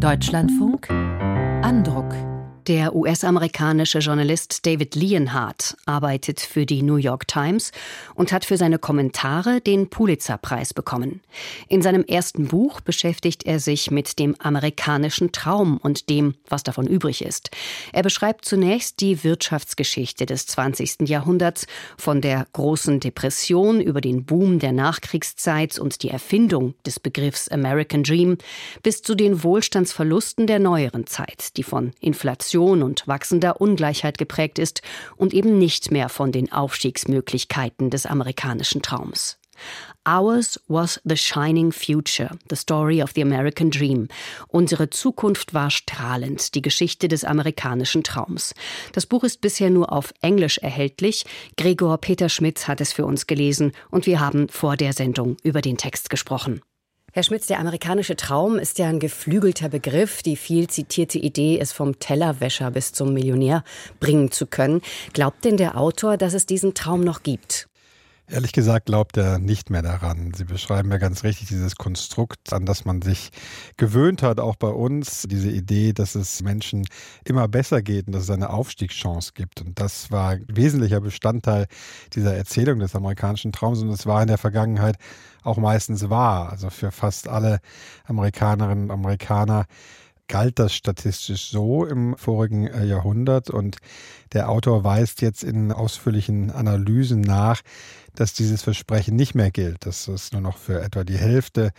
Deutschlandfunk. Andruck der US-amerikanische Journalist David Leonhardt arbeitet für die New York Times und hat für seine Kommentare den Pulitzer-Preis bekommen. In seinem ersten Buch beschäftigt er sich mit dem amerikanischen Traum und dem, was davon übrig ist. Er beschreibt zunächst die Wirtschaftsgeschichte des 20. Jahrhunderts, von der großen Depression über den Boom der Nachkriegszeit und die Erfindung des Begriffs American Dream bis zu den Wohlstandsverlusten der neueren Zeit, die von Inflation Inflation und wachsender Ungleichheit geprägt ist und eben nicht mehr von den Aufstiegsmöglichkeiten des amerikanischen Traums. Ours was the shining future, the story of the American dream. Unsere Zukunft war strahlend, die Geschichte des amerikanischen Traums. Das Buch ist bisher nur auf Englisch erhältlich. Gregor Peter Schmitz hat es für uns gelesen und wir haben vor der Sendung über den Text gesprochen. Herr Schmitz, der amerikanische Traum ist ja ein geflügelter Begriff. Die viel zitierte Idee, es vom Tellerwäscher bis zum Millionär bringen zu können. Glaubt denn der Autor, dass es diesen Traum noch gibt? Ehrlich gesagt glaubt er nicht mehr daran. Sie beschreiben ja ganz richtig dieses Konstrukt, an das man sich gewöhnt hat, auch bei uns. Diese Idee, dass es Menschen immer besser geht und dass es eine Aufstiegschance gibt. Und das war wesentlicher Bestandteil dieser Erzählung des amerikanischen Traums. Und es war in der Vergangenheit auch meistens wahr. Also für fast alle Amerikanerinnen und Amerikaner galt das statistisch so im vorigen äh, Jahrhundert und der Autor weist jetzt in ausführlichen Analysen nach, dass dieses Versprechen nicht mehr gilt, dass es nur noch für etwa die Hälfte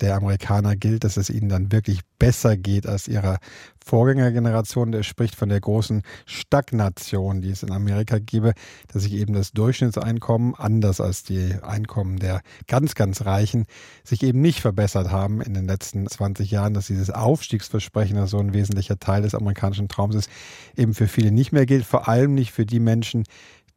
der Amerikaner gilt, dass es ihnen dann wirklich besser geht als ihrer Vorgängergeneration. Der spricht von der großen Stagnation, die es in Amerika gebe, dass sich eben das Durchschnittseinkommen, anders als die Einkommen der ganz, ganz Reichen, sich eben nicht verbessert haben in den letzten 20 Jahren, dass dieses Aufstiegsversprechen, das so ein wesentlicher Teil des amerikanischen Traums ist, eben für viele nicht mehr gilt, vor allem nicht für die Menschen,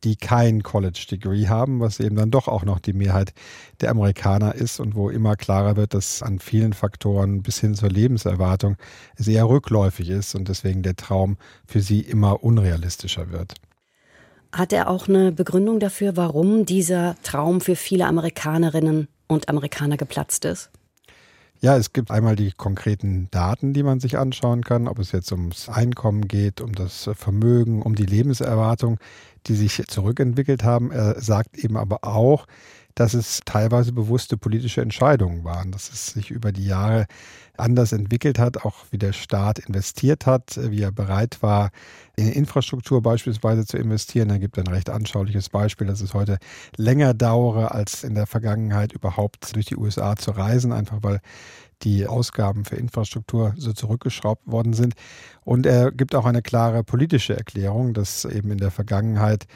die kein College-Degree haben, was eben dann doch auch noch die Mehrheit der Amerikaner ist und wo immer klarer wird, dass an vielen Faktoren bis hin zur Lebenserwartung es eher rückläufig ist und deswegen der Traum für sie immer unrealistischer wird. Hat er auch eine Begründung dafür, warum dieser Traum für viele Amerikanerinnen und Amerikaner geplatzt ist? Ja, es gibt einmal die konkreten Daten, die man sich anschauen kann, ob es jetzt ums Einkommen geht, um das Vermögen, um die Lebenserwartung, die sich zurückentwickelt haben. Er sagt eben aber auch, dass es teilweise bewusste politische Entscheidungen waren, dass es sich über die Jahre anders entwickelt hat, auch wie der Staat investiert hat, wie er bereit war, in Infrastruktur beispielsweise zu investieren. Da gibt ein recht anschauliches Beispiel, dass es heute länger dauere, als in der Vergangenheit überhaupt durch die USA zu reisen, einfach weil die Ausgaben für Infrastruktur so zurückgeschraubt worden sind. Und er gibt auch eine klare politische Erklärung, dass eben in der Vergangenheit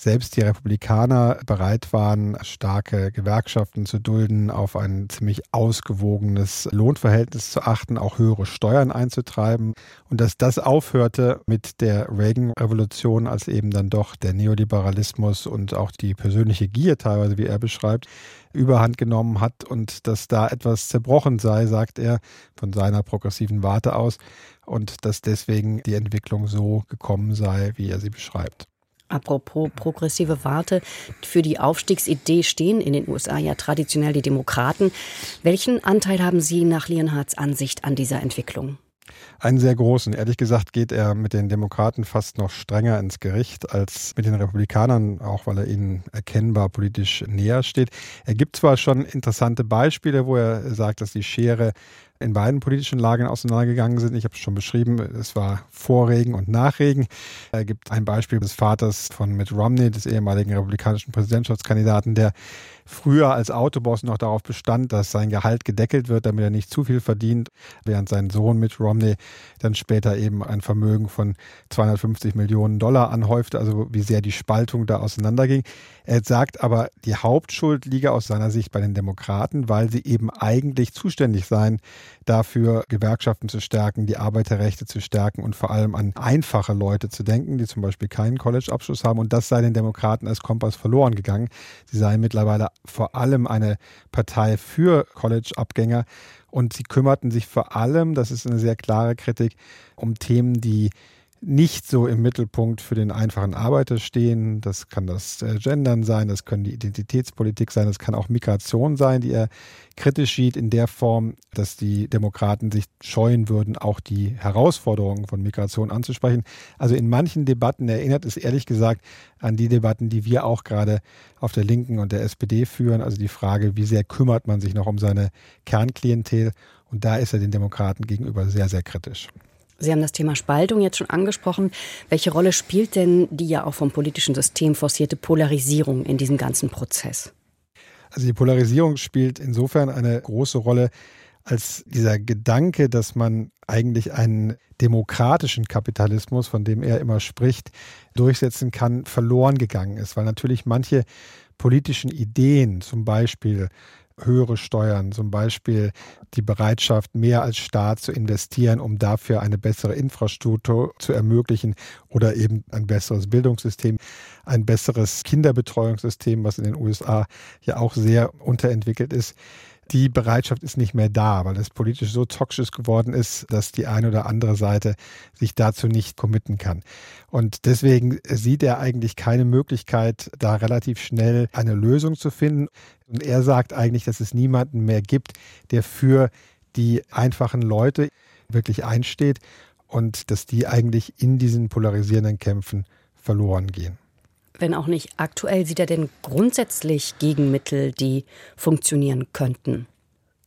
selbst die Republikaner bereit waren, starke Gewerkschaften zu dulden, auf ein ziemlich ausgewogenes Lohnverhältnis zu achten, auch höhere Steuern einzutreiben und dass das aufhörte mit der Reagan-Revolution, als eben dann doch der Neoliberalismus und auch die persönliche Gier teilweise, wie er beschreibt, überhand genommen hat und dass da etwas zerbrochen sei, sagt er von seiner progressiven Warte aus und dass deswegen die Entwicklung so gekommen sei, wie er sie beschreibt. Apropos progressive Warte, für die Aufstiegsidee stehen in den USA ja traditionell die Demokraten. Welchen Anteil haben Sie nach Leonhards Ansicht an dieser Entwicklung? Einen sehr großen. Ehrlich gesagt geht er mit den Demokraten fast noch strenger ins Gericht als mit den Republikanern, auch weil er ihnen erkennbar politisch näher steht. Er gibt zwar schon interessante Beispiele, wo er sagt, dass die Schere in beiden politischen Lagern auseinandergegangen sind. Ich habe es schon beschrieben, es war Vorregen und Nachregen. Er gibt ein Beispiel des Vaters von Mitt Romney, des ehemaligen republikanischen Präsidentschaftskandidaten, der früher als Autoboss noch darauf bestand, dass sein Gehalt gedeckelt wird, damit er nicht zu viel verdient, während sein Sohn Mitt Romney dann später eben ein Vermögen von 250 Millionen Dollar anhäufte, also wie sehr die Spaltung da auseinanderging. Er sagt aber, die Hauptschuld liege aus seiner Sicht bei den Demokraten, weil sie eben eigentlich zuständig seien, dafür Gewerkschaften zu stärken, die Arbeiterrechte zu stärken und vor allem an einfache Leute zu denken, die zum Beispiel keinen College-Abschluss haben. Und das sei den Demokraten als Kompass verloren gegangen. Sie seien mittlerweile vor allem eine Partei für College-Abgänger. Und sie kümmerten sich vor allem, das ist eine sehr klare Kritik, um Themen, die nicht so im Mittelpunkt für den einfachen Arbeiter stehen. Das kann das äh, Gendern sein, das können die Identitätspolitik sein, das kann auch Migration sein, die er kritisch sieht in der Form, dass die Demokraten sich scheuen würden, auch die Herausforderungen von Migration anzusprechen. Also in manchen Debatten erinnert es ehrlich gesagt an die Debatten, die wir auch gerade auf der Linken und der SPD führen. Also die Frage, wie sehr kümmert man sich noch um seine Kernklientel? Und da ist er den Demokraten gegenüber sehr, sehr kritisch. Sie haben das Thema Spaltung jetzt schon angesprochen. Welche Rolle spielt denn die ja auch vom politischen System forcierte Polarisierung in diesem ganzen Prozess? Also die Polarisierung spielt insofern eine große Rolle, als dieser Gedanke, dass man eigentlich einen demokratischen Kapitalismus, von dem er immer spricht, durchsetzen kann, verloren gegangen ist, weil natürlich manche politischen Ideen, zum Beispiel höhere Steuern, zum Beispiel die Bereitschaft, mehr als Staat zu investieren, um dafür eine bessere Infrastruktur zu ermöglichen oder eben ein besseres Bildungssystem, ein besseres Kinderbetreuungssystem, was in den USA ja auch sehr unterentwickelt ist die Bereitschaft ist nicht mehr da, weil es politisch so toxisch geworden ist, dass die eine oder andere Seite sich dazu nicht committen kann. Und deswegen sieht er eigentlich keine Möglichkeit, da relativ schnell eine Lösung zu finden. Und er sagt eigentlich, dass es niemanden mehr gibt, der für die einfachen Leute wirklich einsteht und dass die eigentlich in diesen polarisierenden Kämpfen verloren gehen wenn auch nicht aktuell, sieht er denn grundsätzlich Gegenmittel, die funktionieren könnten?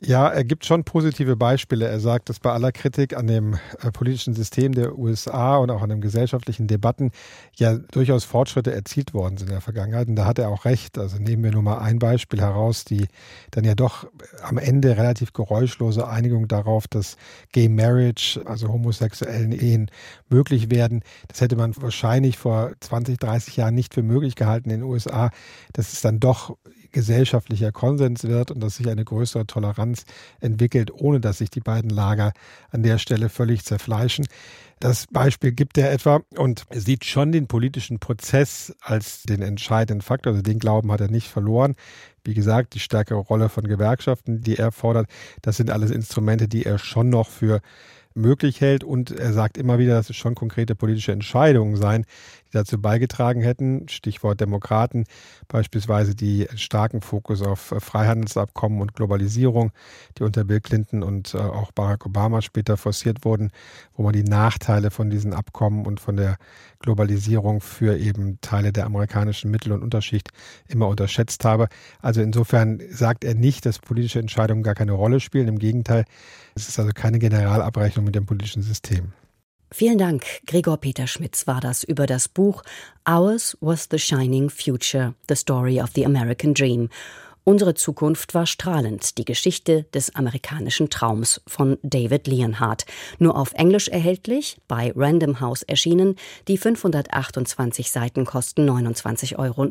Ja, er gibt schon positive Beispiele. Er sagt, dass bei aller Kritik an dem äh, politischen System der USA und auch an den gesellschaftlichen Debatten ja durchaus Fortschritte erzielt worden sind in der Vergangenheit. Und da hat er auch recht. Also nehmen wir nur mal ein Beispiel heraus, die dann ja doch am Ende relativ geräuschlose Einigung darauf, dass Gay Marriage, also homosexuellen Ehen, möglich werden. Das hätte man wahrscheinlich vor 20, 30 Jahren nicht für möglich gehalten in den USA. Das ist dann doch gesellschaftlicher Konsens wird und dass sich eine größere Toleranz entwickelt, ohne dass sich die beiden Lager an der Stelle völlig zerfleischen. Das Beispiel gibt er etwa und sieht schon den politischen Prozess als den entscheidenden Faktor. Also den Glauben hat er nicht verloren. Wie gesagt, die stärkere Rolle von Gewerkschaften, die er fordert, das sind alles Instrumente, die er schon noch für möglich hält. Und er sagt immer wieder, dass es schon konkrete politische Entscheidungen seien, die dazu beigetragen hätten. Stichwort Demokraten, beispielsweise die starken Fokus auf Freihandelsabkommen und Globalisierung, die unter Bill Clinton und äh, auch Barack Obama später forciert wurden, wo man die Nachteile von diesen Abkommen und von der Globalisierung für eben Teile der amerikanischen Mittel- und Unterschicht immer unterschätzt habe. Also insofern sagt er nicht, dass politische Entscheidungen gar keine Rolle spielen. Im Gegenteil, es ist also keine Generalabrechnung mit dem politischen System. Vielen Dank. Gregor Peter Schmitz war das über das Buch Ours was the Shining Future, The Story of the American Dream. Unsere Zukunft war strahlend, die Geschichte des amerikanischen Traums von David Leonhardt. Nur auf Englisch erhältlich, bei Random House erschienen. Die 528 Seiten kosten 29,99 Euro.